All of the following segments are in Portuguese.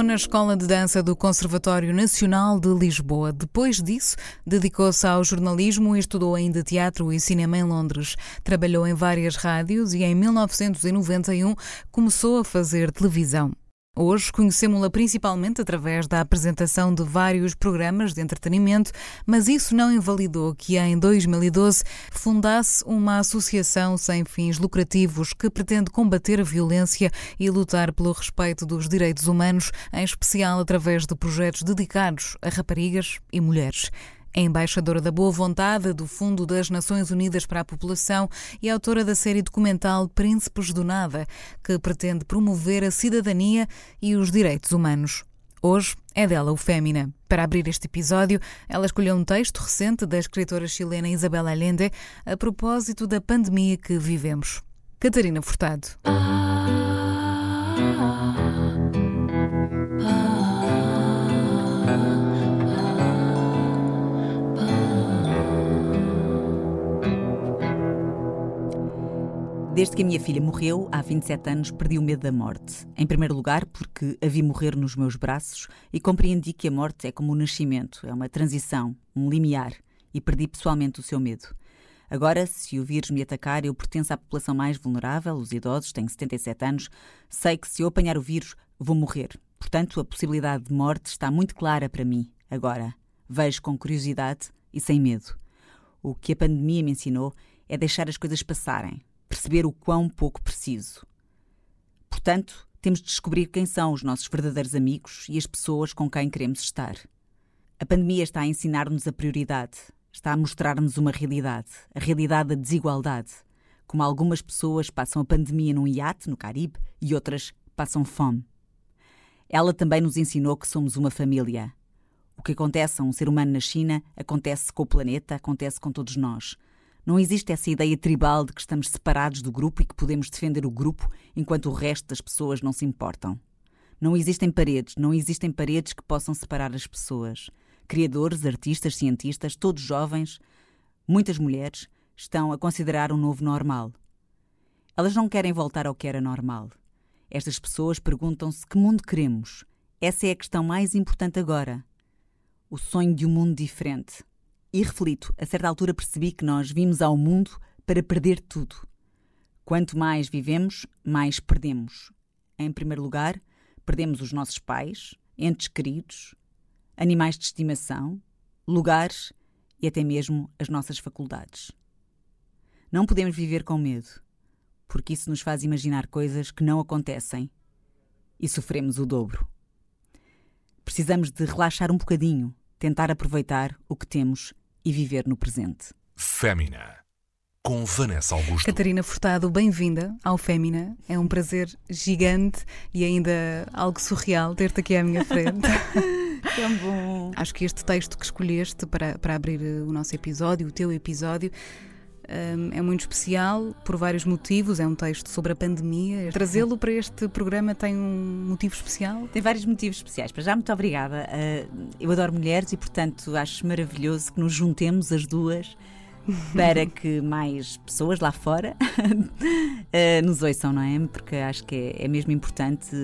Na Escola de Dança do Conservatório Nacional de Lisboa. Depois disso, dedicou-se ao jornalismo e estudou ainda teatro e cinema em Londres. Trabalhou em várias rádios e em 1991 começou a fazer televisão. Hoje conhecemos-la principalmente através da apresentação de vários programas de entretenimento, mas isso não invalidou que em 2012 fundasse uma associação sem fins lucrativos que pretende combater a violência e lutar pelo respeito dos direitos humanos, em especial através de projetos dedicados a raparigas e mulheres. É embaixadora da boa vontade do Fundo das Nações Unidas para a População e autora da série documental Príncipes do Nada, que pretende promover a cidadania e os direitos humanos. Hoje é dela o Fémina. Para abrir este episódio, ela escolheu um texto recente da escritora chilena Isabel Allende a propósito da pandemia que vivemos. Catarina Furtado. Desde que a minha filha morreu, há 27 anos, perdi o medo da morte. Em primeiro lugar, porque a vi morrer nos meus braços e compreendi que a morte é como o nascimento, é uma transição, um limiar, e perdi pessoalmente o seu medo. Agora, se o vírus me atacar, eu pertenço à população mais vulnerável, os idosos, tenho 77 anos, sei que se eu apanhar o vírus, vou morrer. Portanto, a possibilidade de morte está muito clara para mim, agora. Vejo com curiosidade e sem medo. O que a pandemia me ensinou é deixar as coisas passarem, perceber o quão pouco preciso. Portanto, temos de descobrir quem são os nossos verdadeiros amigos e as pessoas com quem queremos estar. A pandemia está a ensinar-nos a prioridade, está a mostrar-nos uma realidade, a realidade da desigualdade. Como algumas pessoas passam a pandemia num iate no Caribe e outras passam fome. Ela também nos ensinou que somos uma família. O que acontece a um ser humano na China acontece com o planeta, acontece com todos nós. Não existe essa ideia tribal de que estamos separados do grupo e que podemos defender o grupo enquanto o resto das pessoas não se importam. Não existem paredes, não existem paredes que possam separar as pessoas. Criadores, artistas, cientistas, todos jovens, muitas mulheres, estão a considerar um novo normal. Elas não querem voltar ao que era normal. Estas pessoas perguntam-se que mundo queremos. Essa é a questão mais importante agora. O sonho de um mundo diferente. E reflito, a certa altura percebi que nós vimos ao mundo para perder tudo. Quanto mais vivemos, mais perdemos. Em primeiro lugar, perdemos os nossos pais, entes queridos, animais de estimação, lugares e até mesmo as nossas faculdades. Não podemos viver com medo, porque isso nos faz imaginar coisas que não acontecem e sofremos o dobro. Precisamos de relaxar um bocadinho, tentar aproveitar o que temos e viver no presente. Fémina, com Vanessa Augusto. Catarina Furtado, bem-vinda ao Fémina. É um prazer gigante e ainda algo surreal ter-te aqui à minha frente. Tão bom! Acho que este texto que escolheste para, para abrir o nosso episódio, o teu episódio, é muito especial por vários motivos. É um texto sobre a pandemia. Trazê-lo para este programa tem um motivo especial? Tem vários motivos especiais. Para já, muito obrigada. Uh, eu adoro mulheres e, portanto, acho maravilhoso que nos juntemos as duas para que mais pessoas lá fora uh, nos ouçam, não é? Porque acho que é, é, mesmo importante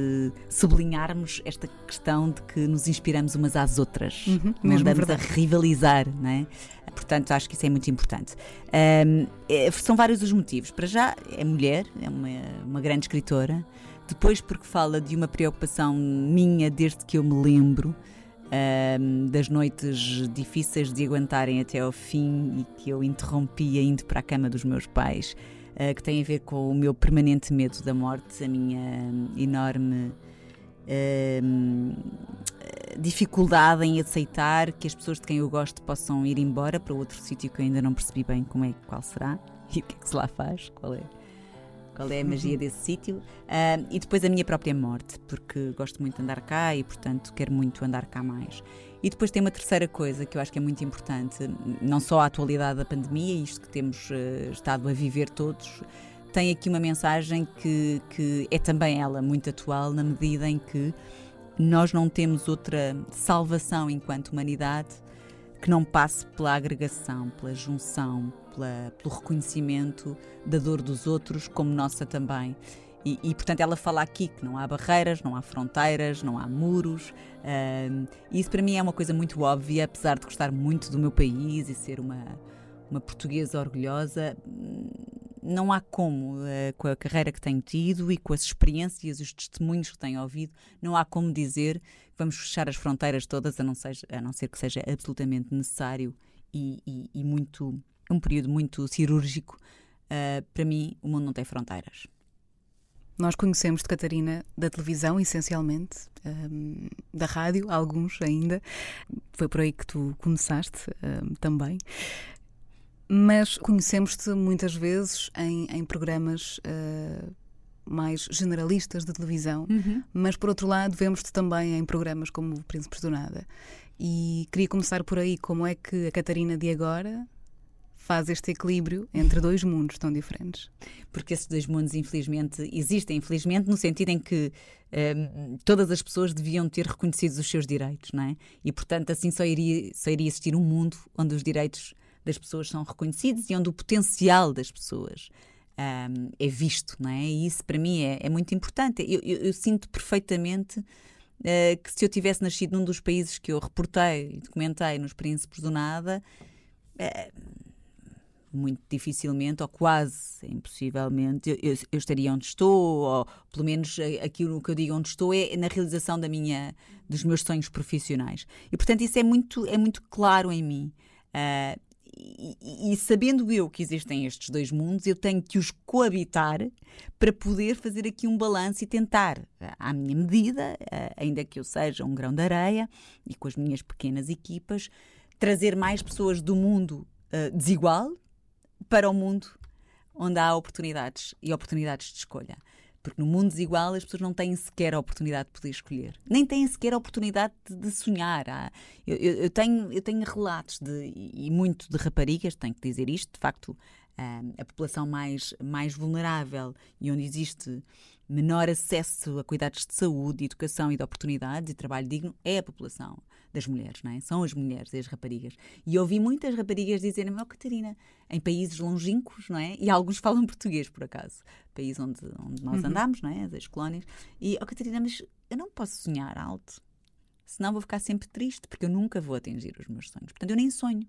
sublinharmos esta questão de que nos inspiramos umas às outras, uhum, não mesmo andamos verdade. a rivalizar, não é? Portanto, acho que isso é muito importante. Um, é, são vários os motivos. Para já, é mulher, é uma, uma grande escritora. Depois, porque fala de uma preocupação minha desde que eu me lembro um, das noites difíceis de aguentarem até ao fim e que eu interrompia indo para a cama dos meus pais, uh, que tem a ver com o meu permanente medo da morte, a minha enorme. Um, dificuldade em aceitar que as pessoas de quem eu gosto possam ir embora para outro sítio que eu ainda não percebi bem como é qual será e o que é que se lá faz, qual é qual é a magia desse sítio uh, e depois a minha própria morte, porque gosto muito de andar cá e, portanto, quero muito andar cá mais. E depois tem uma terceira coisa que eu acho que é muito importante, não só a atualidade da pandemia, isto que temos uh, estado a viver todos, tem aqui uma mensagem que, que é também ela muito atual, na medida em que nós não temos outra salvação enquanto humanidade que não passe pela agregação, pela junção, pela, pelo reconhecimento da dor dos outros como nossa também. E, e, portanto, ela fala aqui que não há barreiras, não há fronteiras, não há muros. Uh, isso para mim é uma coisa muito óbvia, apesar de gostar muito do meu país e ser uma, uma portuguesa orgulhosa. Não há como, uh, com a carreira que tenho tido e com as experiências os testemunhos que tenho ouvido, não há como dizer que vamos fechar as fronteiras todas, a não, seja, a não ser que seja absolutamente necessário e, e, e muito um período muito cirúrgico. Uh, para mim, o mundo não tem fronteiras. Nós conhecemos de Catarina da televisão, essencialmente, um, da rádio, alguns ainda. Foi por aí que tu começaste um, também. Mas conhecemos-te muitas vezes em, em programas uh, mais generalistas de televisão, uhum. mas por outro lado, vemos-te também em programas como Príncipes do Nada. E queria começar por aí. Como é que a Catarina de agora faz este equilíbrio entre dois mundos tão diferentes? Porque esses dois mundos, infelizmente, existem, infelizmente, no sentido em que um, todas as pessoas deviam ter reconhecidos os seus direitos, não é? E, portanto, assim só iria, só iria existir um mundo onde os direitos das pessoas são reconhecidos e onde o potencial das pessoas um, é visto, não é? E isso, para mim, é, é muito importante. Eu, eu, eu sinto perfeitamente uh, que se eu tivesse nascido num dos países que eu reportei e documentei nos Príncipes do Nada, uh, muito dificilmente ou quase impossivelmente eu, eu, estaria onde estou ou pelo menos aquilo que eu digo onde estou é na realização da minha dos meus sonhos profissionais e portanto isso é muito é muito claro em mim e, e, sabendo eu que existem estes dois mundos, eu tenho que os coabitar para poder fazer aqui um balanço e tentar, à minha medida, uh, ainda que eu seja um grão de areia e com as minhas pequenas equipas, trazer mais pessoas do mundo uh, desigual para o mundo onde há oportunidades e oportunidades de escolha. Porque no mundo desigual as pessoas não têm sequer a oportunidade de poder escolher. Nem têm sequer a oportunidade de, de sonhar. Eu, eu, eu, tenho, eu tenho relatos de, e muito de raparigas, tenho que dizer isto, de facto, a, a população mais, mais vulnerável e onde existe menor acesso a cuidados de saúde, educação e de oportunidades e trabalho digno é a população das mulheres, não é? São as mulheres e as raparigas. E ouvi muitas raparigas dizerem-me, oh Catarina, em países longínquos, não é? E alguns falam português, por acaso, país onde, onde nós uhum. andamos, não é? Das colónias. E, oh Catarina, mas eu não posso sonhar alto, senão vou ficar sempre triste, porque eu nunca vou atingir os meus sonhos. Portanto, eu nem sonho.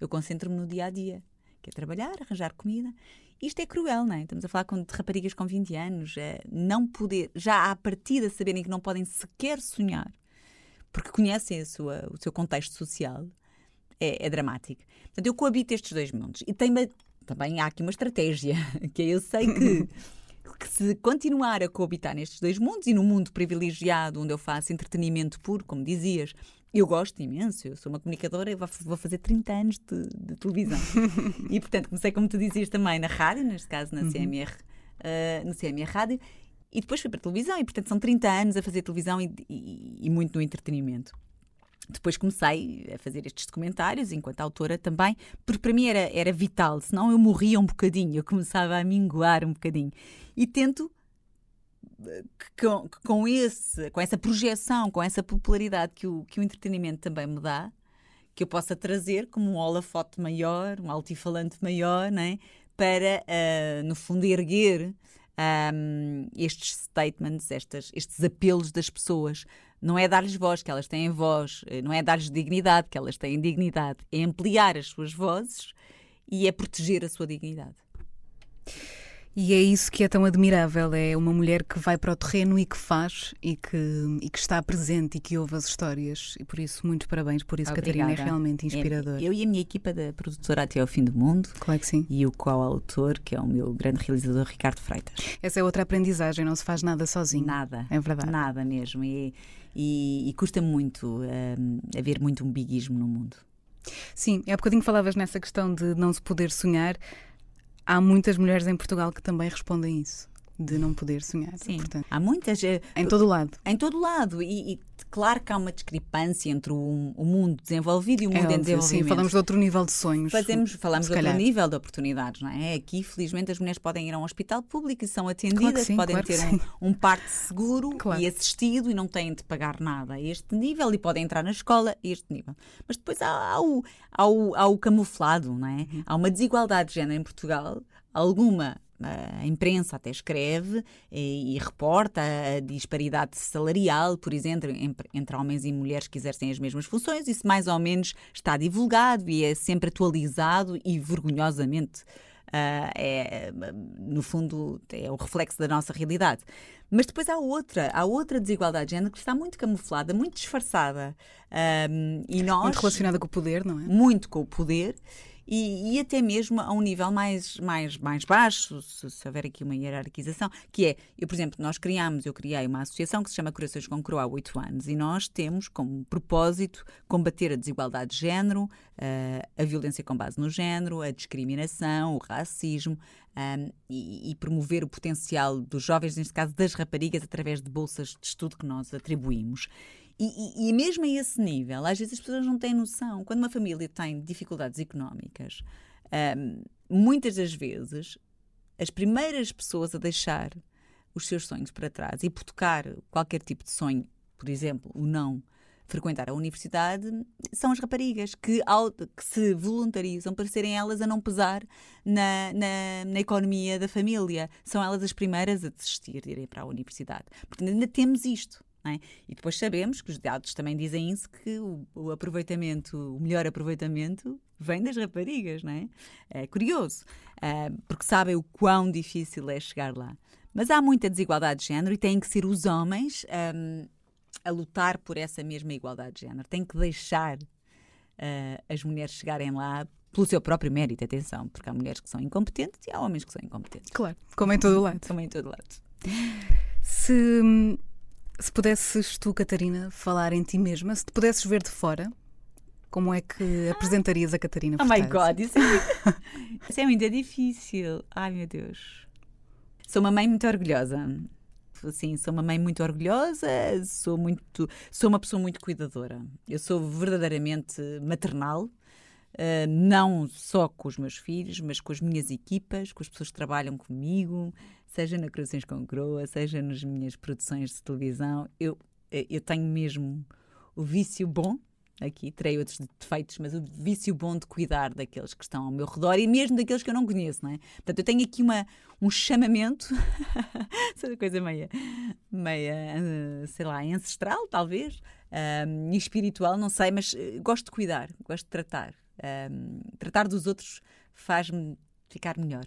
Eu concentro-me no dia a dia, que é trabalhar, arranjar comida. Isto é cruel, não é? Estamos a falar com, de raparigas com 20 anos, é, não poder, já à partida saberem que não podem sequer sonhar porque conhecem sua, o seu contexto social, é, é dramático. Portanto, eu coabito estes dois mundos. E tem, também há aqui uma estratégia, que eu sei que, que se continuar a coabitar nestes dois mundos e no mundo privilegiado, onde eu faço entretenimento puro, como dizias, eu gosto imenso, eu sou uma comunicadora, eu vou fazer 30 anos de, de televisão. e, portanto, comecei, como tu dizias, também na rádio, neste caso na CMR, uh, eh, no CMR Rádio, e depois fui para a televisão, e portanto são 30 anos a fazer televisão e, e, e muito no entretenimento. Depois comecei a fazer estes documentários, enquanto autora também, porque para mim era, era vital, senão eu morria um bocadinho, eu começava a minguar um bocadinho. E tento que com, com, esse, com essa projeção, com essa popularidade que o, que o entretenimento também me dá, que eu possa trazer como um holofote maior, um altifalante maior, né? para, uh, no fundo, erguer um, estes statements, estas, estes apelos das pessoas. Não é dar-lhes voz, que elas têm voz, eh, não é dar-lhes dignidade, que elas têm dignidade, é ampliar as suas vozes e é proteger a sua dignidade. E é isso que é tão admirável, é uma mulher que vai para o terreno e que faz e que, e que está presente e que ouve as histórias. E por isso, muito parabéns por isso, Obrigada. Catarina, é realmente inspirador. É, eu e a minha equipa da produtora Até ao Fim do Mundo. Claro que sim. E o coautor, que é o meu grande realizador, Ricardo Freitas. Essa é outra aprendizagem, não se faz nada sozinho. Nada. É verdade. Nada mesmo. E, e, e custa muito um, haver muito um biguismo no mundo. Sim, há bocadinho falavas nessa questão de não se poder sonhar há muitas mulheres em Portugal que também respondem isso de não poder sonhar. Sim, Portanto, há muitas. Eh, em todo o lado. Em todo o lado. E, e claro que há uma discrepância entre o, o mundo desenvolvido e o mundo é em desenvolvimento. Sim, falamos de outro nível de sonhos. Fazemos, falamos de outro nível de oportunidades, não é? Aqui, felizmente, as mulheres podem ir a um hospital público e são atendidas, claro sim, podem claro ter um, um parto seguro claro. e assistido e não têm de pagar nada a este nível e podem entrar na escola a este nível. Mas depois há, há, o, há, o, há o camuflado, não é? Uhum. Há uma desigualdade de género em Portugal, alguma a imprensa até escreve e, e, reporta a disparidade salarial, por exemplo, entre, entre homens e mulheres que exercem as mesmas funções. Isso mais ou menos está divulgado e é sempre atualizado e vergonhosamente Uh, é, no fundo, é o reflexo da nossa realidade. Mas depois há outra, há outra desigualdade de género que está muito camuflada, muito disfarçada. Um, e nós, muito relacionada com o poder, não é? Muito com o poder e, e, até mesmo a um nível mais, mais, mais baixo, se, se, houver aqui uma hierarquização, que é, eu, por exemplo, nós criámos, eu criei uma associação que se chama Corações com Cro há oito anos e nós temos como propósito combater a desigualdade de género, uh, a violência com base no género, a discriminação, o racismo um, e, e promover o potencial dos jovens, neste caso das raparigas, através de bolsas de estudo que nós atribuímos. E, e, e, mesmo a esse nível, às vezes as pessoas não têm noção. Quando uma família tem dificuldades económicas, um, muitas das vezes as primeiras pessoas a deixar os seus sonhos para trás e hipotecar qualquer tipo de sonho, por exemplo, o não frequentar a universidade, são as raparigas que, ao, que se voluntarizam para serem elas a não pesar na, na, na, economia da família. São elas as primeiras a desistir de irem para a universidade. Portanto, ainda temos isto. É? E depois sabemos que os dados também dizem isso, que o, o, aproveitamento, o melhor aproveitamento vem das raparigas, não é? É curioso, uh, porque sabem o quão difícil é chegar lá. Mas há muita desigualdade de género e têm que ser os homens um, a lutar por essa mesma igualdade de género. Têm que deixar uh, as mulheres chegarem lá pelo seu próprio mérito, atenção, porque há mulheres que são incompetentes e há homens que são incompetentes. Claro, como em todo lado. como em todo lado. Se se pudesses tu, Catarina, falar em ti mesma, se te pudesses ver de fora, como é que apresentarias a Catarina Oh my God, isso é, muito, isso é muito difícil. Ai meu Deus. Sou uma mãe muito orgulhosa. Sim, sou uma mãe muito orgulhosa, sou muito, sou uma pessoa muito cuidadora. Eu sou verdadeiramente maternal. Uh, não só com os meus filhos, mas com as minhas equipas, com as pessoas que trabalham comigo, seja na Cruzações com Croa, seja nas minhas produções de televisão, eu, eu tenho mesmo o vício bom, aqui terei outros defeitos, mas o vício bom de cuidar daqueles que estão ao meu redor e mesmo daqueles que eu não conheço, não é? Portanto, eu tenho aqui uma, um chamamento, essa coisa meia, meia, eh, sei lá, ancestral, talvez, um, e espiritual, não sei, mas eh, gosto de cuidar, gosto de tratar. Um, tratar dos outros faz-me ficar melhor.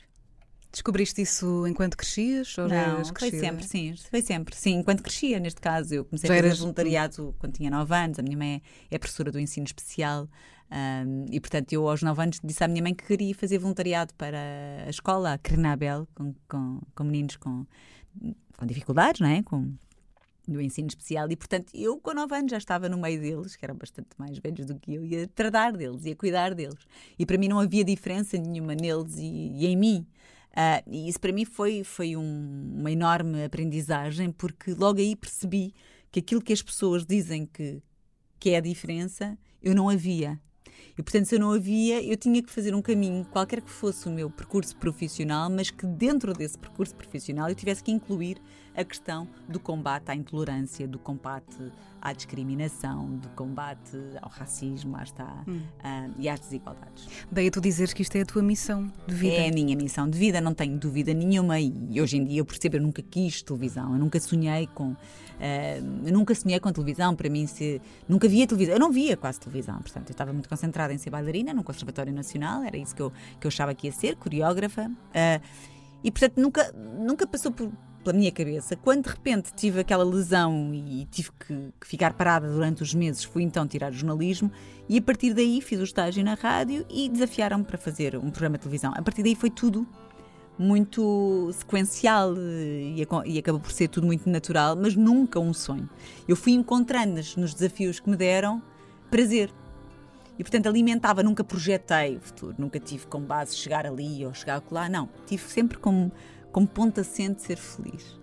Descobriste isso enquanto crescias? Ou não, foi sempre, sim. Foi sempre, sim. Enquanto crescia, neste caso, eu comecei Já a fazer eras... voluntariado quando tinha 9 anos. A minha mãe é professora do ensino especial. Um, e, portanto, eu aos 9 anos disse à minha mãe que queria fazer voluntariado para a escola, a Crenabel, com, com, com meninos com, com dificuldades, não é? Com, do ensino especial e, portanto, eu com 9 anos já estava no meio deles, que eram bastante mais velhos do que eu, e a tratar deles, e a cuidar deles. E para mim não havia diferença nenhuma neles e, e em mim. Uh, e isso para mim foi, foi um, uma enorme aprendizagem, porque logo aí percebi que aquilo que as pessoas dizem que, que é a diferença, eu não havia. E portanto, se eu não havia, eu tinha que fazer um caminho, qualquer que fosse o meu percurso profissional, mas que dentro desse percurso profissional eu tivesse que incluir a questão do combate à intolerância, do combate à discriminação, do combate ao racismo, lá está, hum. uh, e às desigualdades. Daí tu dizeres que isto é a tua missão de vida. É a minha missão de vida, não tenho dúvida nenhuma. E hoje em dia eu percebo, eu nunca quis televisão, eu nunca sonhei com. Uh, eu nunca sonhei com televisão, para mim, se, nunca via televisão. Eu não via quase televisão, portanto, eu estava muito concentrada em ser bailarina num Conservatório Nacional, era isso que eu, que eu achava que ia ser, coreógrafa. Uh, e portanto nunca, nunca passou por, pela minha cabeça. Quando de repente tive aquela lesão e tive que, que ficar parada durante os meses, fui então tirar jornalismo e a partir daí fiz o estágio na rádio e desafiaram-me para fazer um programa de televisão. A partir daí foi tudo muito sequencial e, e acabou por ser tudo muito natural, mas nunca um sonho. Eu fui encontrando nos desafios que me deram prazer. E portanto alimentava, nunca projetei o futuro, nunca tive como base chegar ali ou chegar lá, não. Tive sempre como como ponto assente ser feliz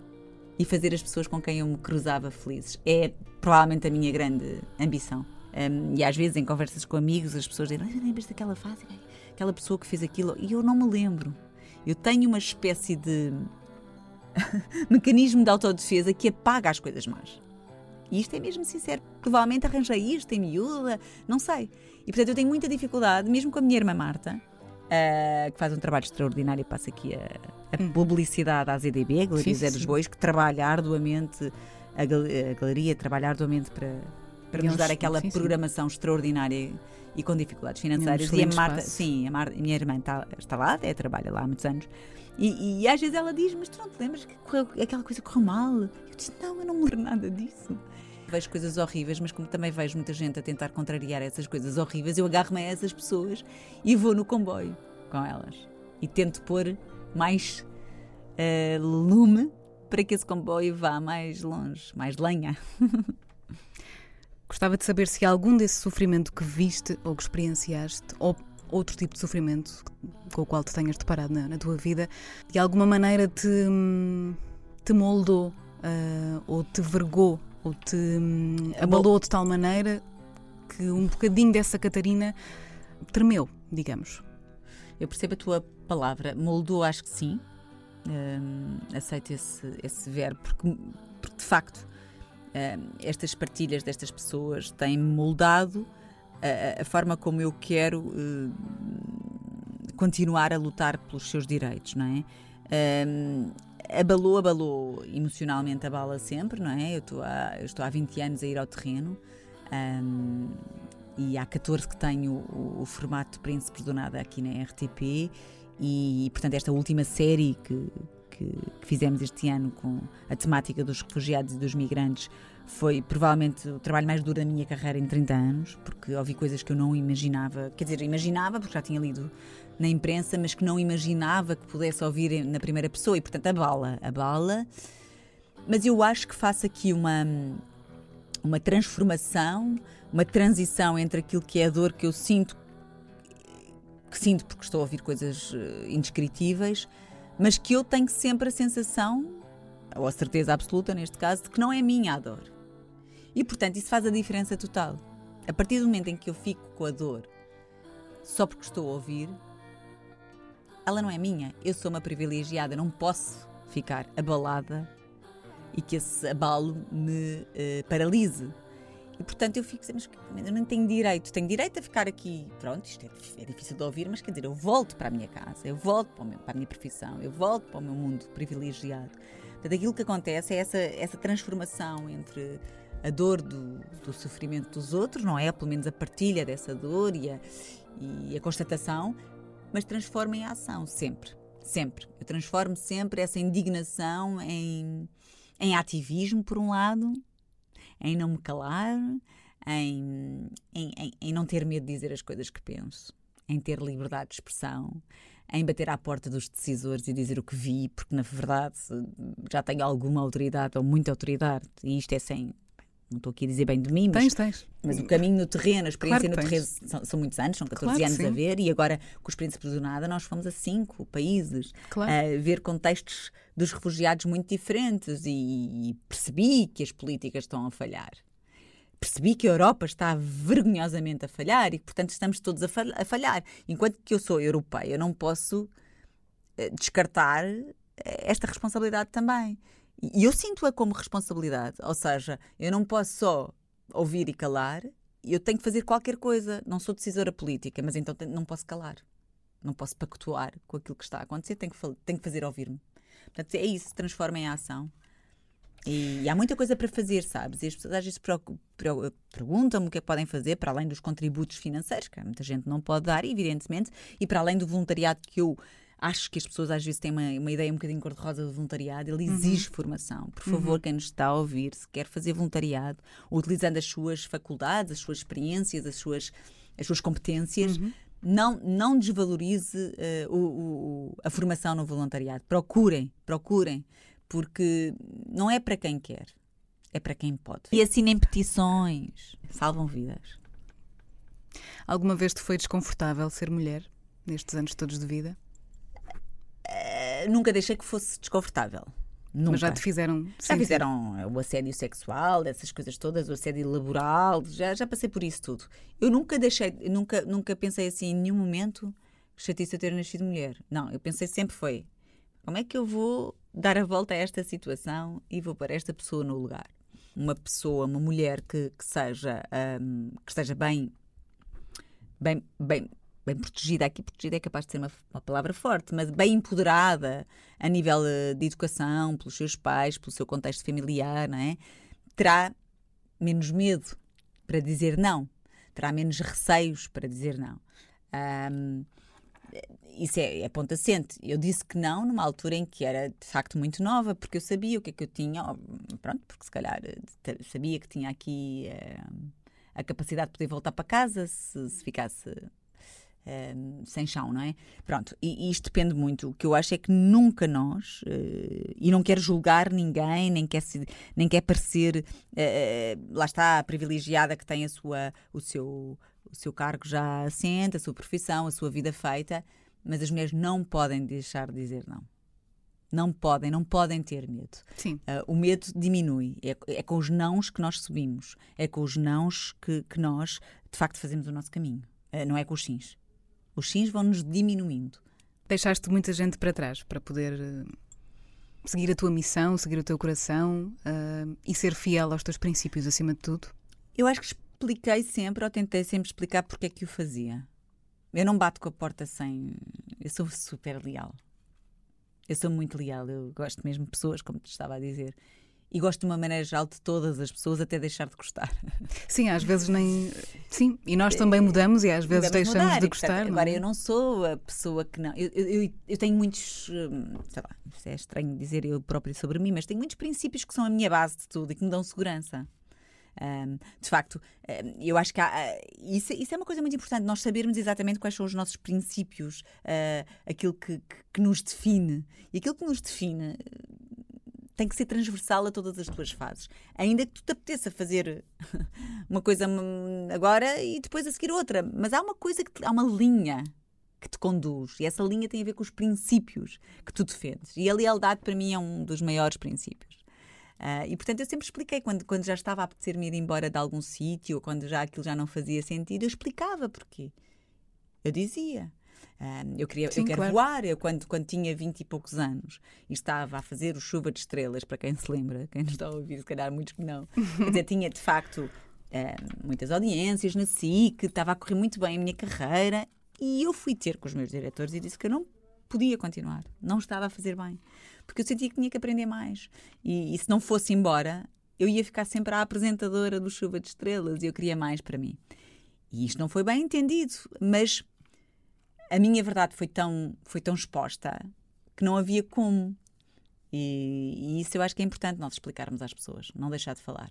e fazer as pessoas com quem eu me cruzava felizes. É provavelmente a minha grande ambição. Um, e às vezes em conversas com amigos as pessoas dizem: lembras daquela fase? Aquela pessoa que fez aquilo? E eu não me lembro. Eu tenho uma espécie de mecanismo de autodefesa que apaga as coisas más. E isto é mesmo sincero. Provavelmente arranjei isto em miúda, não sei. E portanto eu tenho muita dificuldade, mesmo com a minha irmã Marta, uh, que faz um trabalho extraordinário. Passa aqui a, a hum. publicidade à ZDB, a Galeria Zé dos Bois, que trabalha arduamente, a, gal a galeria trabalha arduamente para, para nos dar aquela sim, programação sim. extraordinária e com dificuldades financeiras. E, e a Marta, espaço. sim, a Mar, minha irmã está, está lá, até trabalha lá há muitos anos. E, e, às vezes ela diz: Mas tu não te lembras que aquela coisa correu mal? Eu disse: Não, eu não me lembro nada disso. Vejo coisas horríveis, mas como também vejo muita gente a tentar contrariar essas coisas horríveis, eu agarro-me a essas pessoas e vou no comboio com elas. E tento pôr mais uh, lume para que esse comboio vá mais longe, mais lenha. Gostava de saber se algum desse sofrimento que viste ou que experienciaste, ou outro tipo de sofrimento com o qual te tenhas deparado na, na tua vida, de alguma maneira te, te moldou uh, ou te vergou ou te um, abalou de tal maneira que um bocadinho dessa Catarina tremeu, digamos. Eu percebo a tua palavra, moldou, acho que sim. Um, aceito esse, esse verbo, porque, porque de facto um, estas partilhas destas pessoas têm moldado a, a forma como eu quero uh, continuar a lutar pelos seus direitos, não é? Abalou, abalou emocionalmente, abala sempre, não é? Eu estou há, eu estou há 20 anos a ir ao terreno um, e há 14 que tenho o, o formato de Príncipes do Nada aqui na RTP e, portanto, esta última série que, que, que, fizemos este ano com a temática dos refugiados e dos migrantes foi provavelmente o trabalho mais duro da minha carreira em 30 anos, porque ouvi coisas que eu não imaginava, quer dizer, imaginava porque já tinha lido na imprensa, mas que não imaginava que pudesse ouvir na primeira pessoa e, portanto, a bala, a bala. Mas eu acho que faço aqui uma uma transformação, uma transição entre aquilo que é a dor que eu sinto que sinto porque estou a ouvir coisas eh, indescritíveis, mas que eu tenho sempre a sensação, ou a certeza absoluta neste caso, de que não é minha a dor. E portanto, isso faz a diferença total. A partir do momento em que eu fico com a dor só porque estou a ouvir, ela não é minha. Eu sou uma privilegiada, não posso ficar abalada e que esse abalo me uh, paralise. E portanto eu fico mas eu não tenho direito, tenho direito a ficar aqui. Pronto, isto é, é, difícil de ouvir, mas quer dizer, eu volto para a minha casa, eu volto para, meu, para, a minha profissão, eu volto para o meu mundo privilegiado. Portanto, aquilo que acontece é essa, essa transformação entre a dor do, do sofrimento dos outros, não é? Pelo menos a partilha dessa dor e a, e a constatação, mas transforma em ação, sempre. Sempre. Eu transformo sempre essa indignação em, em ativismo, por um lado, em não me calar, em, em, em, em não ter medo de dizer as coisas que penso, em ter liberdade de expressão, em bater à porta dos decisores e dizer o que vi, porque na verdade já tenho alguma autoridade ou muita autoridade, e isto é sem não estou aqui a dizer bem de mim, mas, tens, tens. mas o caminho no terreno, a experiência claro no terreno são, são, muitos anos, são 14 claro anos sim. a ver, e agora com os Príncipes do Nada nós fomos a cinco países claro. a ver contextos dos refugiados muito diferentes e, e percebi que as políticas estão a falhar. Percebi que a Europa está vergonhosamente a falhar e que, portanto, estamos todos a falhar. Enquanto que eu sou europeia, eu não posso eh, descartar eh, esta responsabilidade também. E eu sinto-a como responsabilidade, ou seja, eu não posso só ouvir e calar, eu tenho que fazer qualquer coisa. Não sou decisora política, mas então não posso calar. Não posso pactuar com aquilo que está a acontecer, tenho que, tenho que fazer ouvir-me. Portanto, é isso, transforma em ação. E, e, há muita coisa para fazer, sabes? E as pessoas às vezes perguntam-me o que é que podem fazer para além dos contributos financeiros, que muita gente não pode dar, evidentemente, e para além do voluntariado que eu acho que as pessoas às vezes têm uma, uma ideia um bocadinho cor-de-rosa do voluntariado, ele uhum. exige uhum. formação. Por favor, uhum. quem nos está a ouvir, se quer fazer voluntariado, utilizando as suas faculdades, as suas experiências, as suas, as suas competências, uhum. não, não desvalorize uh, o, o, a formação no voluntariado. Procurem, procurem, porque não é para quem quer, é para quem pode. E assinem petições, salvam vidas. Alguma vez te foi desconfortável ser mulher nestes anos todos de vida? Nunca deixei que fosse desconfortável. Nunca. Mas já te fizeram. Já fizeram o assédio sexual, essas coisas todas, o assédio laboral, já, já passei por isso tudo. Eu nunca deixei, nunca, nunca pensei assim em nenhum momento que chatice eu ter nascido mulher. Não, eu pensei sempre foi como é que eu vou dar a volta a esta situação e vou pôr esta pessoa no lugar. Uma pessoa, uma mulher que, que seja, um, que esteja bem, bem, bem bem protegida, aqui protegida é capaz de ser uma, uma, palavra forte, mas bem empoderada a nível eh, de educação, pelos seus pais, pelo seu contexto familiar, não é? terá menos medo para dizer não, terá menos receios para dizer não. Um, isso é, é ponto assente. Eu disse que não numa altura em que era de facto muito nova, porque eu sabia o que é que eu tinha, pronto, porque se calhar eh, sabia que tinha aqui uh, a capacidade de poder voltar para casa se, se ficasse uh, sem chão, não é? Pronto, e, e, isto depende muito. O que eu acho é que nunca nós, uh, e não quero julgar ninguém, nem quer, se, nem quer parecer, lá está, a privilegiada que tem a sua, o seu o seu cargo já assente, a sua profissão, a sua vida feita, mas as mulheres não podem deixar de dizer não. Não podem, não podem ter medo. Sim. Uh, o medo diminui. É, é, com os nãos que nós subimos. É com os nãos que, que nós, de facto, fazemos o nosso caminho. Uh, não é com os sims. Os sims vão-nos diminuindo. Deixaste muita gente para trás para poder uh, seguir a tua missão, seguir o teu coração e ser fiel aos teus princípios acima de tudo? Eu acho que expliquei sempre, ou tentei sempre explicar porque é que o fazia. Eu não bato com a porta sem. Eu sou super leal. Eu sou muito leal. Eu gosto mesmo de pessoas, como te estava a dizer. E gosto de uma maneira geral de todas as pessoas, até deixar de gostar. Sim, às vezes nem. Sim, e nós também mudamos e às vezes deixamos mudar, de gostar. Portanto, agora, é? eu não sou a pessoa que não. Eu, eu, eu, tenho muitos. Hum, sei lá, é estranho dizer eu próprio sobre mim, mas tenho muitos princípios que são a minha base de tudo e que me dão segurança. Um, de facto, eu acho que há, isso, isso, é uma coisa muito importante, nós sabermos exatamente quais são os nossos princípios, uh, aquilo que, que, que, nos define. E aquilo que nos define tem que ser transversal a todas as tuas fases. Ainda que tu te apeteça fazer uma coisa agora e depois a seguir outra. Mas há uma coisa, que há uma linha que te conduz. E essa linha tem a ver com os princípios que tu defendes. E a lealdade, para mim, é um dos maiores princípios. Uh, e portanto eu sempre expliquei, quando, quando já estava a apetecer-me ir embora de algum sítio, ou quando já aquilo já não fazia sentido, eu explicava porquê. Eu dizia. Eu, queria, Sim, eu quero claro. voar. Eu, quando, quando tinha vinte e poucos anos e estava a fazer o Chuva de Estrelas, para quem se lembra, quem nos está a ouvir, se calhar muitos que não. Quer dizer, tinha de facto muitas audiências na SIC, estava a correr muito bem a minha carreira e eu fui ter com os meus diretores e disse que eu não podia continuar, não estava a fazer bem porque eu sentia que tinha que aprender mais. E, e se não fosse embora, eu ia ficar sempre a apresentadora do Chuva de Estrelas e eu queria mais para mim. E isto não foi bem entendido, mas a minha verdade foi tão, foi tão exposta que não havia como. E, e, isso eu acho que é importante nós explicarmos às pessoas, não deixar de falar.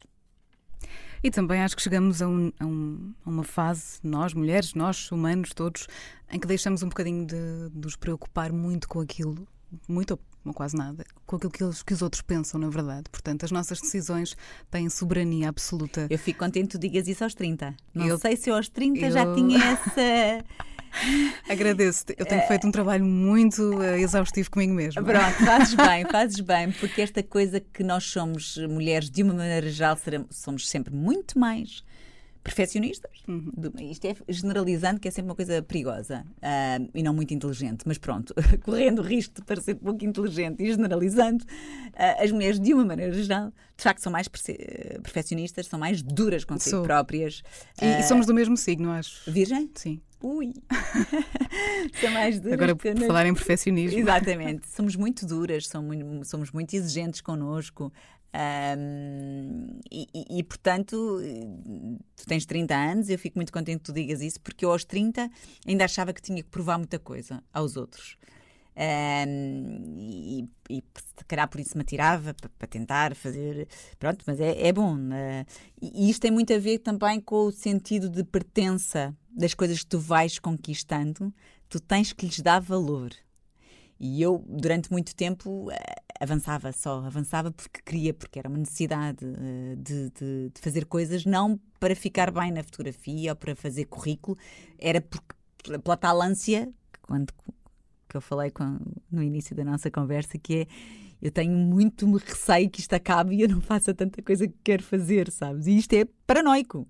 E também acho que chegamos a, um, a, um, a, uma fase, nós mulheres, nós humanos todos, em que deixamos um bocadinho de, de nos preocupar muito com aquilo, muito ou quase nada, com aquilo que, eles, que os outros pensam, na verdade. Portanto, as nossas decisões têm soberania absoluta. Eu fico contente que tu digas isso aos 30. Não eu, sei se eu aos 30 eu... já tinha essa. Agradeço-te. Eu tenho feito um trabalho muito uh, exaustivo comigo mesmo. Pronto, fazes bem, fazes bem, porque esta coisa que nós somos mulheres, de uma maneira geral, somos sempre muito mais perfeccionistas. Uhum. Isto é generalizando, que é sempre uma coisa perigosa uh, e não muito inteligente, mas pronto, correndo o risco de parecer pouco inteligente e generalizando, uh, as mulheres, de uma maneira geral, de facto são mais perfeccionistas, são mais duras consigo Sou. próprias. E, uh, e, somos do mesmo signo, acho. Virgem? Sim. Ui! são mais duras. Agora, por falar em perfeccionismo. Exatamente. Somos muito duras, somos somos muito exigentes connosco. Um, e, e, e, portanto, tu tens 30 anos, eu fico muito contente que tu digas isso, porque eu aos 30 ainda achava que tinha que provar muita coisa aos outros. Um, e, e se calhar por isso me atirava para, tentar fazer. Pronto, mas é, é bom. Uh, e isto tem muito a ver também com o sentido de pertença das coisas que tu vais conquistando, tu tens que lhes dar valor. E eu, durante muito tempo, avançava só, avançava porque queria, porque era uma necessidade eh, de, de, de, fazer coisas, não para ficar bem na fotografia ou para fazer currículo, era porque, pela tal ânsia, quando, que eu falei com, no início da nossa conversa, que é eu tenho muito receio que isto acabe e eu não faça tanta coisa que quero fazer, sabes? E isto é paranoico.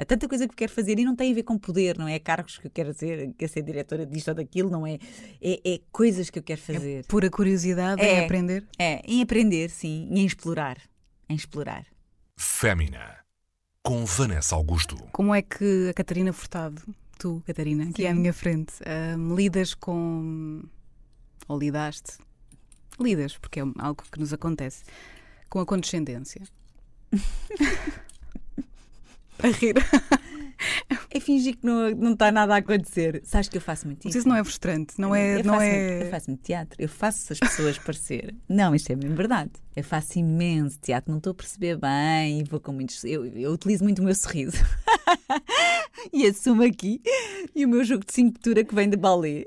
Há tanta coisa que eu quero fazer e não tem a ver com poder, não é cargos que eu quero ser, quero ser diretora disto ou daquilo, não é? É, é coisas que eu quero é fazer. É pura curiosidade é, em aprender? É, em aprender, sim, e em explorar. Em explorar. Fémina, com Vanessa Augusto. Como é que a Catarina Furtado tu, Catarina, aqui à minha frente, um, lidas com. ou lidaste? Lidas, porque é algo que nos acontece, com a condescendência. a rir. É fingir que não, não está nada a acontecer. Sabes que eu faço muito isso? Isso não é frustrante, não é. Eu, não faço, é... eu faço muito teatro, eu faço as pessoas parecer. Não, isto é mesmo verdade. Eu faço imenso teatro, não estou a perceber bem e vou com muitos. Eu, eu utilizo muito o meu sorriso. e assumo aqui. E o meu jogo de cintura que vem de balé.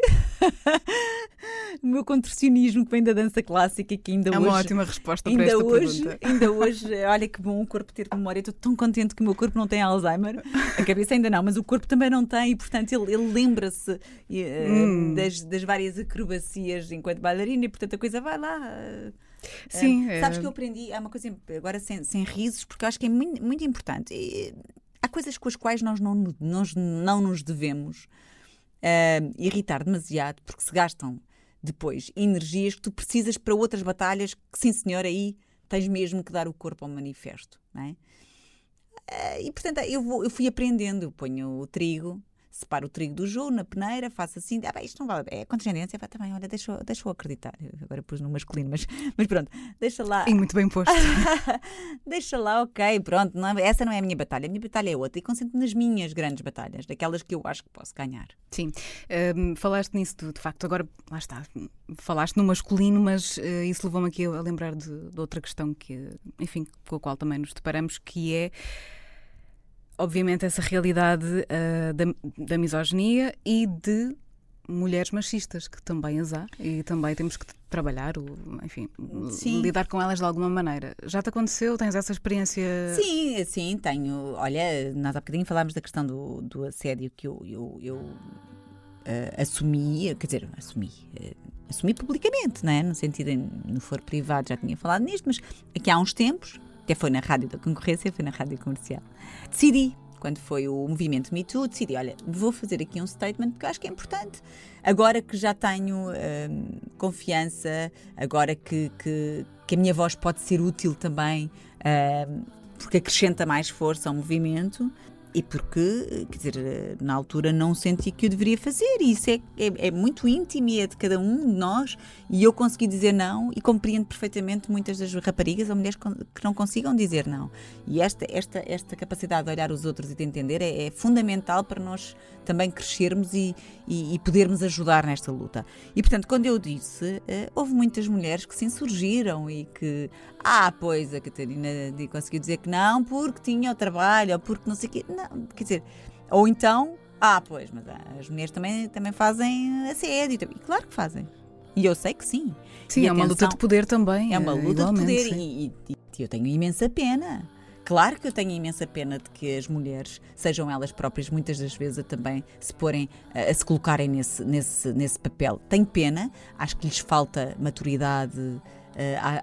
O meu contorcionismo que vem da dança clássica que ainda é hoje... É uma ótima resposta ainda para esta hoje, pergunta. Ainda hoje, olha que bom o corpo ter memória. Estou tão contente que o meu corpo não tem Alzheimer. A cabeça ainda não, mas o corpo também não tem e, portanto, ele, ele lembra-se uh, hum. das, das, várias acrobacias enquanto bailarina e, portanto, a coisa vai lá. Uh, Sim. Uh, sabes que eu aprendi, há uma coisa, agora sem, sem risos, porque eu acho que é muito, muito importante. E, há coisas com as quais nós não, nós não nos devemos irritar demasiado, porque se gastam depois energias que tu precisas para outras batalhas que, sim senhor, aí tens mesmo que dar o corpo ao manifesto, não é? E portanto eu, vou, eu fui aprendendo, eu ponho o trigo, separo o trigo do jogo na peneira, faço assim, ah, bem, isto não vale, é contingência, vai também, olha, deixa, deixa eu acreditar. Eu agora pus no masculino, mas, mas pronto, deixa lá. E muito bem posto. deixa lá, ok, pronto, não, é, essa não é a minha batalha, a minha batalha é outra e concentro nas minhas grandes batalhas, daquelas que eu acho que posso ganhar. Sim, um, falaste nisso, de, de, facto, agora, lá está, falaste no masculino, mas uh, isso levou-me aqui a lembrar de, de outra questão que, enfim, com a qual também nos deparamos, que é obviamente, essa realidade uh, da, da misoginia e de mulheres machistas, que também as há e também temos que trabalhar, enfim, sim. lidar com elas de alguma maneira. Já te aconteceu? Tens essa experiência? Sim, sim, tenho. Olha, nós há bocadinho falámos da questão do, do assédio que eu, eu, eu uh, assumi, quer dizer, assumi. Uh, assumi publicamente, não é? no sentido, no foro privado já tinha falado nisto, mas aqui há uns tempos, até foi na rádio da concorrência, foi na rádio comercial. Decidi, quando foi o movimento Me Too, decidi, olha, vou fazer aqui um statement porque acho que é importante. Agora que já tenho hum, confiança, agora que, que, que, a minha voz pode ser útil também, hum, porque acrescenta mais força ao movimento, e porque, quer dizer, na altura não senti que eu deveria fazer. E isso é, é, é, muito íntimo e é de cada um de nós. E eu consegui dizer não e compreendo perfeitamente muitas das raparigas ou mulheres que não consigam dizer não. E esta, esta, esta capacidade de olhar os outros e de entender é, é fundamental para nós também crescermos e, e, e, podermos ajudar nesta luta. E portanto, quando eu disse, uh, houve muitas mulheres que se insurgiram e que, ah, pois a Catarina conseguiu dizer que não porque tinha o trabalho ou porque não sei o quê. Não, quer dizer, ou então, ah, pois, mas as mulheres também, também fazem assédio. E claro que fazem. E eu sei que sim. Sim, e é atenção, uma luta de poder também. É uma luta de poder. E, e, e eu tenho imensa pena Claro que eu tenho imensa pena de que as mulheres, sejam elas próprias, muitas das vezes a também se porem, a, a se colocarem nesse, nesse, nesse papel. Tenho pena, acho que lhes falta maturidade, uh,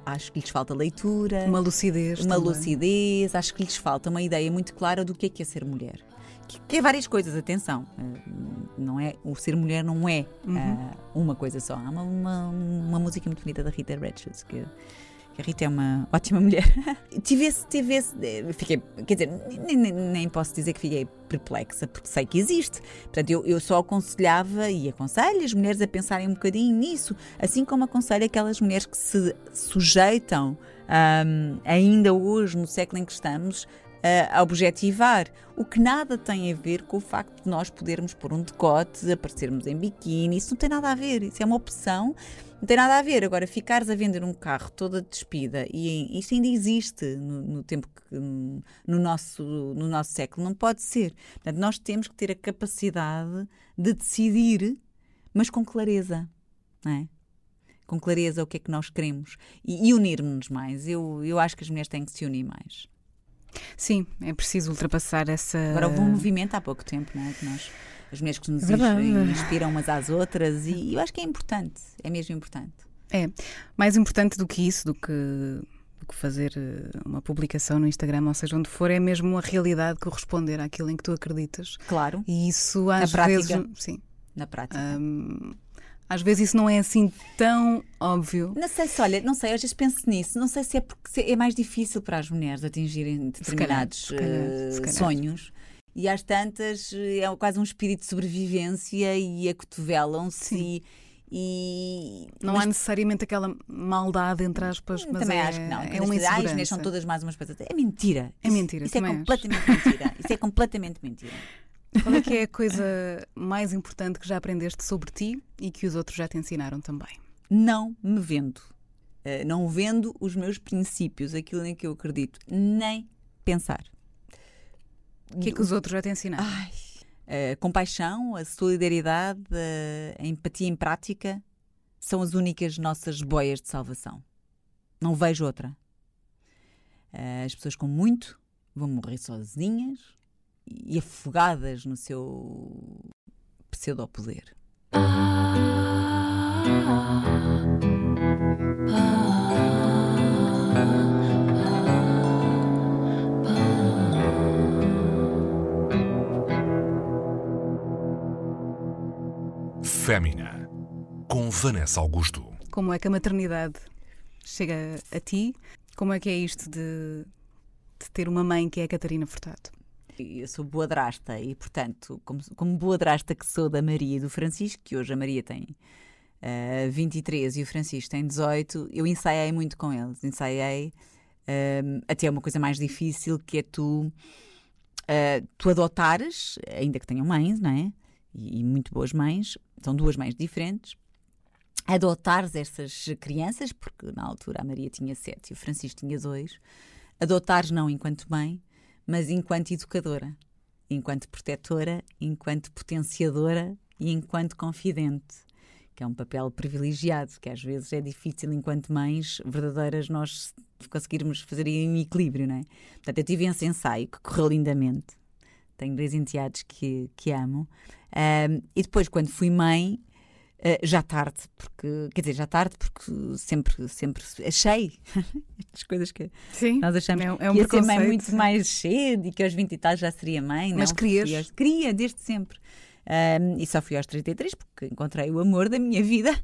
acho que lhes falta leitura. Uma lucidez. Uma também. lucidez, acho que lhes falta uma ideia muito clara do que é que é ser mulher. Que é várias coisas, atenção. Uh, não é, o ser mulher não é uh, uhum. uma coisa só. Há uma, uma, uma, música muito bonita da Rita Richards que a Rita é uma ótima mulher. tive esse, tive esse, fiquei, quer dizer, nem, nem, posso dizer que fiquei perplexa, porque sei que existe. Portanto, eu, eu só aconselhava e aconselho as mulheres a pensarem um bocadinho nisso, assim como aconselho aquelas mulheres que se sujeitam um, ainda hoje, no século em que estamos, a objetivar, o que nada tem a ver com o facto de nós podermos pôr um decote, aparecermos em biquíni, isso não tem nada a ver, isso é uma opção não tem nada a ver. Agora, ficares a vender um carro toda despida, e isso ainda existe no, no tempo que, no, nosso, no nosso século, não pode ser. Portanto, nós temos que ter a capacidade de decidir, mas com clareza, não é? Com clareza o que é que nós queremos e, e unirmos-nos mais. Eu, eu acho que as mulheres têm que se unir mais. Sim, é preciso ultrapassar essa. Agora houve um movimento há pouco tempo, não é? Que nós as mulheres que nos Verdade. inspiram umas às outras e eu acho que é importante, é mesmo importante. É, mais importante do que isso, do que, do que fazer eh, uma publicação no Instagram, ou seja, onde for, é mesmo a realidade corresponder àquilo em que tu acreditas. Claro. E isso às Na vezes. Prática. Sim. Na prática. Um, às vezes isso não é assim tão óbvio. Não sei se, olha, não sei, às vezes penso nisso. Não sei se é porque é mais difícil para as mulheres atingirem determinados se calhar, se calhar, se calhar. sonhos E às tantas é quase um espírito de sobrevivência e acotovelam-se e, e, não mas, há necessariamente aquela maldade, entre aspas, mas também é, acho que não. É uma insegurança. são todas mais umas coisas. É mentira. É mentira. Isso, isso é completamente mentira. Isso é completamente mentira. Qual é que é a coisa mais importante que já aprendeste sobre ti e que os outros já te ensinaram também? Não me vendo. Uh, não vendo os meus princípios, aquilo em que eu acredito, nem pensar. O que é que os outros já te ensinaram? Ai, a compaixão, a solidariedade, a empatia em prática são as únicas nossas boias de salvação. Não vejo outra. As pessoas com muito vão morrer sozinhas e afogadas no seu pseudo-poder. Fémina, com Vanessa Augusto. Como é que a maternidade chega a ti? Como é que é isto de, de ter uma mãe que é a Catarina Furtado? Eu sou boa drasta e, portanto, como, como boa drasta que sou da Maria e do Francisco, que hoje a Maria tem uh, eh, 23 e o Francisco tem 18, eu ensaiei muito com eles. Ensaiei uh, até uma coisa mais difícil, que é tu, uh, tu adotares, ainda que tenham mães, não é? e, muito boas mães, são duas mães diferentes, adotares essas crianças, porque na altura a Maria tinha sete e o Francisco tinha dois, adotares não enquanto mãe, mas enquanto educadora, enquanto protetora, enquanto potenciadora e enquanto confidente, que é um papel privilegiado, que às vezes é difícil enquanto mães verdadeiras nós conseguirmos fazer em equilíbrio, não é? Portanto, eu tive esse ensaio que correu lindamente. Tenho dois enteados que, que amo um, e depois, quando fui mãe, uh, já tarde, porque, quer dizer, já tarde, porque sempre, sempre achei estas coisas que Sim, nós achamos é, é um que ia ser mãe muito mais cedo e que aos 20 e tal já seria mãe. Mas não, querias? Aos, queria, desde sempre. Um, e só fui aos 33 porque encontrei o amor da minha vida.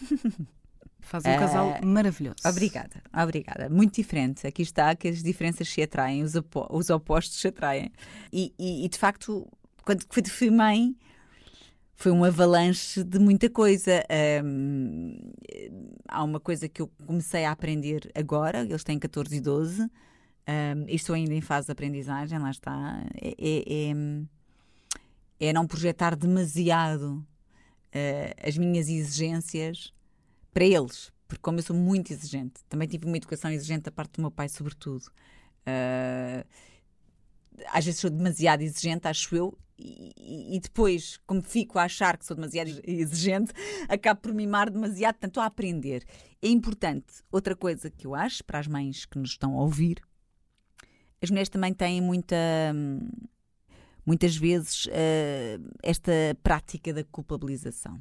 Faz um casal uh, maravilhoso. Obrigada, obrigada. Muito diferente. Aqui está que as diferenças se atraem, os, os opostos se atraem. E, e, e de facto, quando fui mãe, foi um avalanche de muita coisa. Um, há uma coisa que eu comecei a aprender agora, eles têm 14 e 12, um, estou ainda em fase de aprendizagem, lá está. É, é, é, é não projetar demasiado uh, as minhas exigências para eles, porque como eu sou muito exigente, também tive uma educação exigente da parte do meu pai, sobretudo. Uh, às vezes sou demasiado exigente, acho eu, e, e, depois, como fico a achar que sou demasiado exigente, acabo por mimar demasiado, tanto a aprender. É importante, outra coisa que eu acho, para as mães que nos estão a ouvir, as mulheres também têm muita. Muitas vezes uh, esta prática da culpabilização.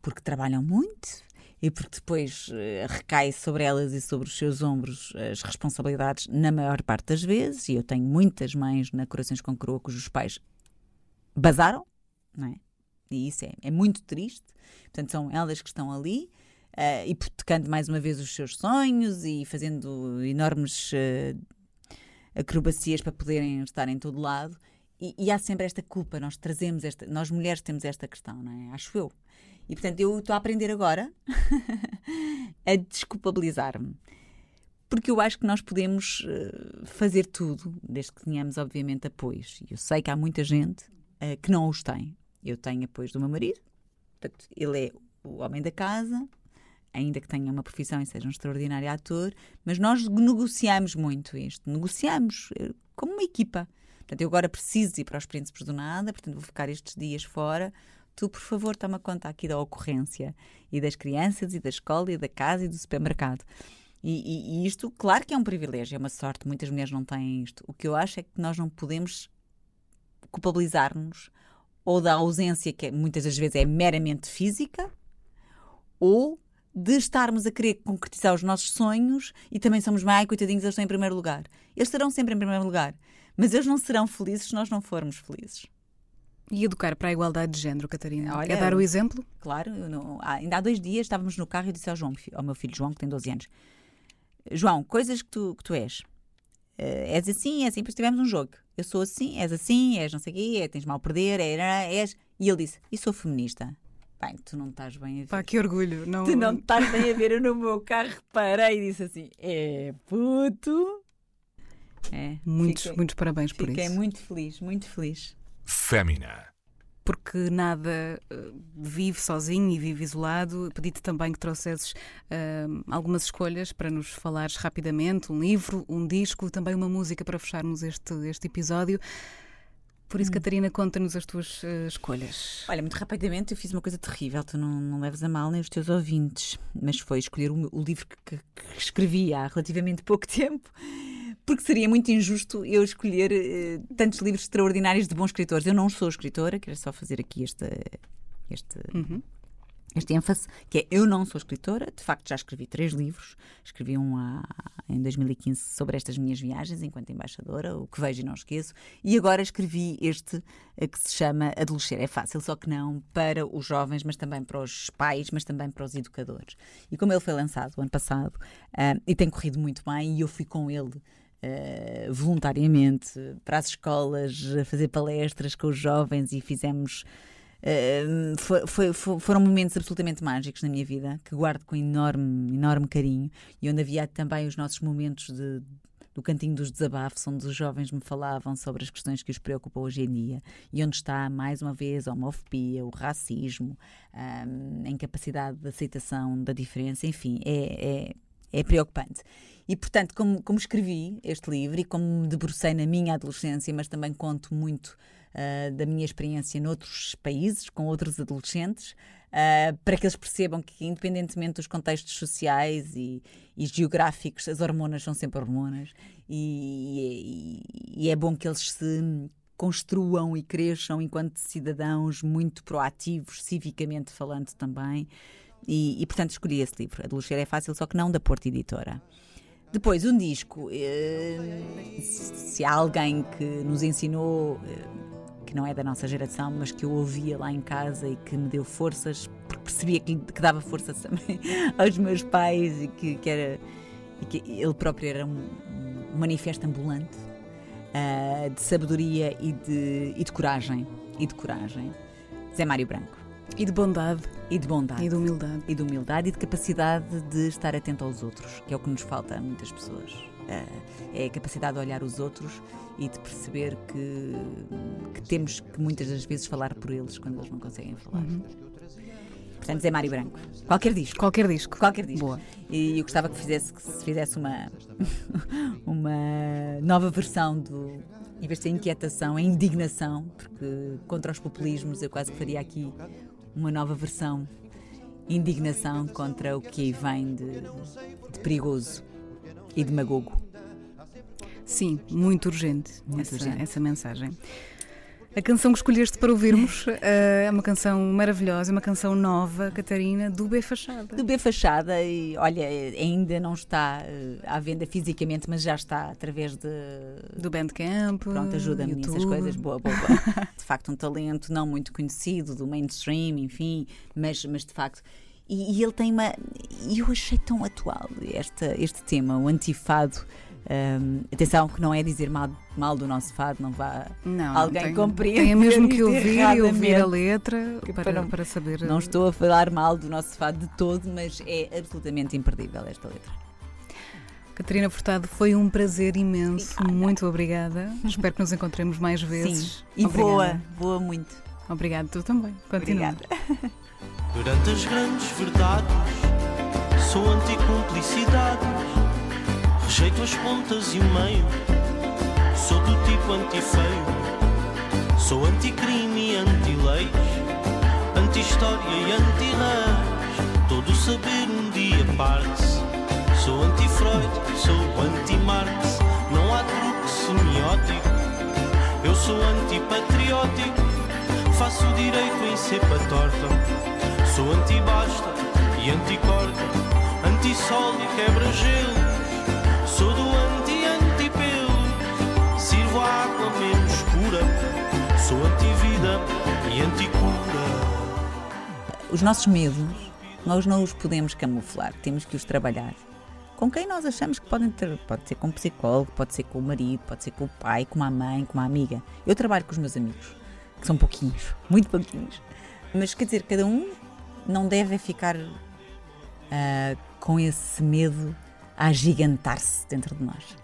Porque trabalham muito, e porque depois uh, recai sobre elas e sobre os seus ombros as responsabilidades na maior parte das vezes, e eu tenho muitas mães na Corações com Coroa cujos pais basaram, não é? E isso é, é muito triste. Portanto, são elas que estão ali uh, hipotecando mais uma vez os seus sonhos e fazendo enormes uh, acrobacias para poderem estar em todo lado. E, e, há sempre esta culpa, nós trazemos esta, nós mulheres temos esta questão, não é? Acho eu. E portanto eu estou a aprender agora a desculpabilizar-me. Porque eu acho que nós podemos uh, fazer tudo, desde que tenhamos, obviamente, apoios. E eu sei que há muita gente uh, que não os tem. Eu tenho apoios do meu marido, portanto, ele é o homem da casa, ainda que tenha uma profissão e seja um extraordinário ator, mas nós negociamos muito isto, negociamos eh, como uma equipa. Portanto, eu agora preciso ir para os Príncipes do Nada, portanto, vou ficar estes dias fora tu, por favor, toma conta aqui da ocorrência e das crianças e da escola e da casa e do supermercado. E, e, e, isto, claro que é um privilégio, é uma sorte, muitas mulheres não têm isto. O que eu acho é que nós não podemos culpabilizar-nos ou da ausência, que é, muitas das vezes é meramente física, ou de estarmos a querer concretizar os nossos sonhos e também somos mais coitadinhos, eles estão em primeiro lugar. Eles estarão sempre em primeiro lugar, mas eles não serão felizes se nós não formos felizes. E educar para a igualdade de género, Catarina? Olha, Quer dar o exemplo? Claro, não, ainda há dois dias estávamos no carro e disse ao João, ao meu filho João, que tem 12 anos: João, coisas que tu, que tu és. Uh, és assim, é assim, depois tivemos um jogo. eu sou assim, és assim, és não sei o quê, é, tens mal a perder, é, és. E ele disse: E sou feminista. Bem, tu não estás bem a ver. Pá, que orgulho. Não... Tu não estás bem a ver. Eu no meu carro parei e disse assim: É puto. É, muitos, fiquei, muitos parabéns por isso. Fiquei muito feliz, muito feliz. Fémina porque nada uh, vive sozinho e vive isolado. Pedi-te também que trouxesses uh, algumas escolhas para nos falares rapidamente: um livro, um disco, também uma música para fecharmos este, este episódio. Por isso, hum. Catarina, conta-nos as tuas uh, escolhas. Olha, muito rapidamente, eu fiz uma coisa terrível, tu não, não leves a mal nem os teus ouvintes, mas foi escolher o, o livro que, que, que escrevi há relativamente pouco tempo porque seria muito injusto eu escolher uh, tantos livros extraordinários de bons escritores. Eu não sou escritora, quero só fazer aqui este, este, uhum. este ênfase, que é eu não sou escritora, de facto já escrevi três livros, escrevi um há, em 2015 sobre estas minhas viagens enquanto embaixadora, o que vejo e não esqueço, e agora escrevi este uh, que se chama Adolescer é Fácil, só que não para os jovens, mas também para os pais, mas também para os educadores. E como ele foi lançado o ano passado, uh, e tem corrido muito bem, e eu fui com ele uh, voluntariamente para as escolas, a fazer palestras com os jovens e fizemos. Uh, foi, foi, foram momentos absolutamente mágicos na minha vida que guardo com enorme, enorme carinho e onde havia também os nossos momentos de, do cantinho dos desabafos, onde os jovens me falavam sobre as questões que os preocupam hoje em dia e onde está, mais uma vez, a homofobia, o racismo, um, a incapacidade de aceitação da diferença, enfim, é, é, é preocupante. E, portanto, como, como escrevi este livro e como me debrucei na minha adolescência, mas também conto muito uh, da minha experiência noutros países, com outros adolescentes, uh, para que eles percebam que, independentemente dos contextos sociais e, e geográficos, as hormonas são sempre hormonas e, e, e é bom que eles se construam e cresçam enquanto cidadãos muito proativos, civicamente falando também. E, e, portanto escolhi esse livro. Adolescer é fácil, só que não da Porta Editora. Depois, um disco. Eh, se há alguém que nos ensinou, eh, que não é da nossa geração, mas que eu ouvia lá em casa e que me deu forças, porque percebia que, que dava forças também aos meus pais e que, que era. E que ele próprio era um, um manifesto ambulante uh, de sabedoria e de, e de coragem. E de coragem. Zé Mário Branco. E de bondade. E de bondade. E de humildade. E de humildade e de capacidade de estar atento aos outros, que é o que nos falta a muitas pessoas. Eh, é a capacidade de olhar os outros e de perceber que, que temos que muitas das vezes falar por eles quando eles não conseguem falar. Uhum. Portanto, Zé Mário Branco. Qualquer disco. Qualquer disco. Qualquer disco. Boa. E eu gostava que, fizesse, que se fizesse uma, uma nova versão do. Em vez de ser inquietação, é indignação, porque contra os populismos eu quase que faria aqui uma nova versão, indignação contra o que vem de, de perigoso e demagogo. Sim, muito urgente, muito essa, urgente. essa mensagem. A canção que escolheste para ouvirmos uh, é uma canção maravilhosa, uma canção nova, Catarina, do B Fachada. Do B Fachada, e olha, ainda não está uh, à venda fisicamente, mas já está através de. Do Bandcamp. Pronto, ajuda-me nessas coisas. Boa, boa, boa. de facto, um talento não muito conhecido, do mainstream, enfim, mas, mas de facto. E, e ele tem uma. E eu achei tão atual esta, este tema, o antifado. Um, atenção que não é dizer mal, mal do nosso fado, não vá não, alguém compreender. Tem mesmo que ouvir e ouvir a letra para, para, para, saber. Não estou a falar mal do nosso fado de todo, mas é absolutamente imperdível esta letra. Catarina Furtado, foi um prazer imenso. Obrigada. Muito obrigada. Espero que nos encontremos mais vezes. Sim. E obrigada. voa, voa muito. Obrigada, tu também. Continua. Obrigada. Perante as grandes verdades, sou anticumplicidades Rejeito as pontas e o meio. Sou do tipo anti-feio. Sou anti-crime e anti-leis. Anti-história e anti-reis. Todo saber um dia parte-se. Sou anti-Freud, sou anti-Marx. Não há truque semiótico. Eu sou anti-patriótico. Faço direito em cepa torta. Sou anti-basta e anti-corda. Anti-sol e quebra-gelo. Sou anti-vida e anti-cura. Os nossos medos, nós não os podemos camuflar, temos que os trabalhar com quem nós achamos que podem ter. Pode ser com o psicólogo, pode ser com o marido, pode ser com o pai, com a mãe, com uma amiga. Eu trabalho com os meus amigos, que são pouquinhos, muito pouquinhos. Mas quer dizer, cada um não deve ficar uh, com esse medo a agigantar-se dentro de nós.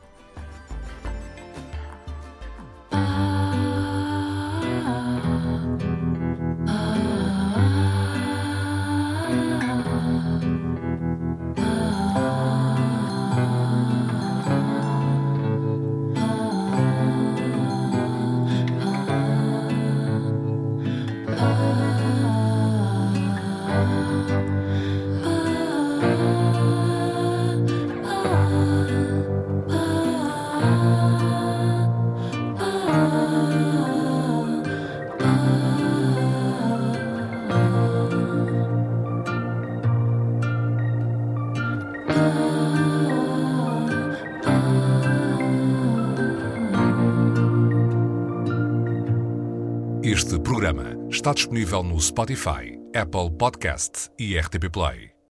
Está disponível no Spotify, Apple Podcast e RTP Play.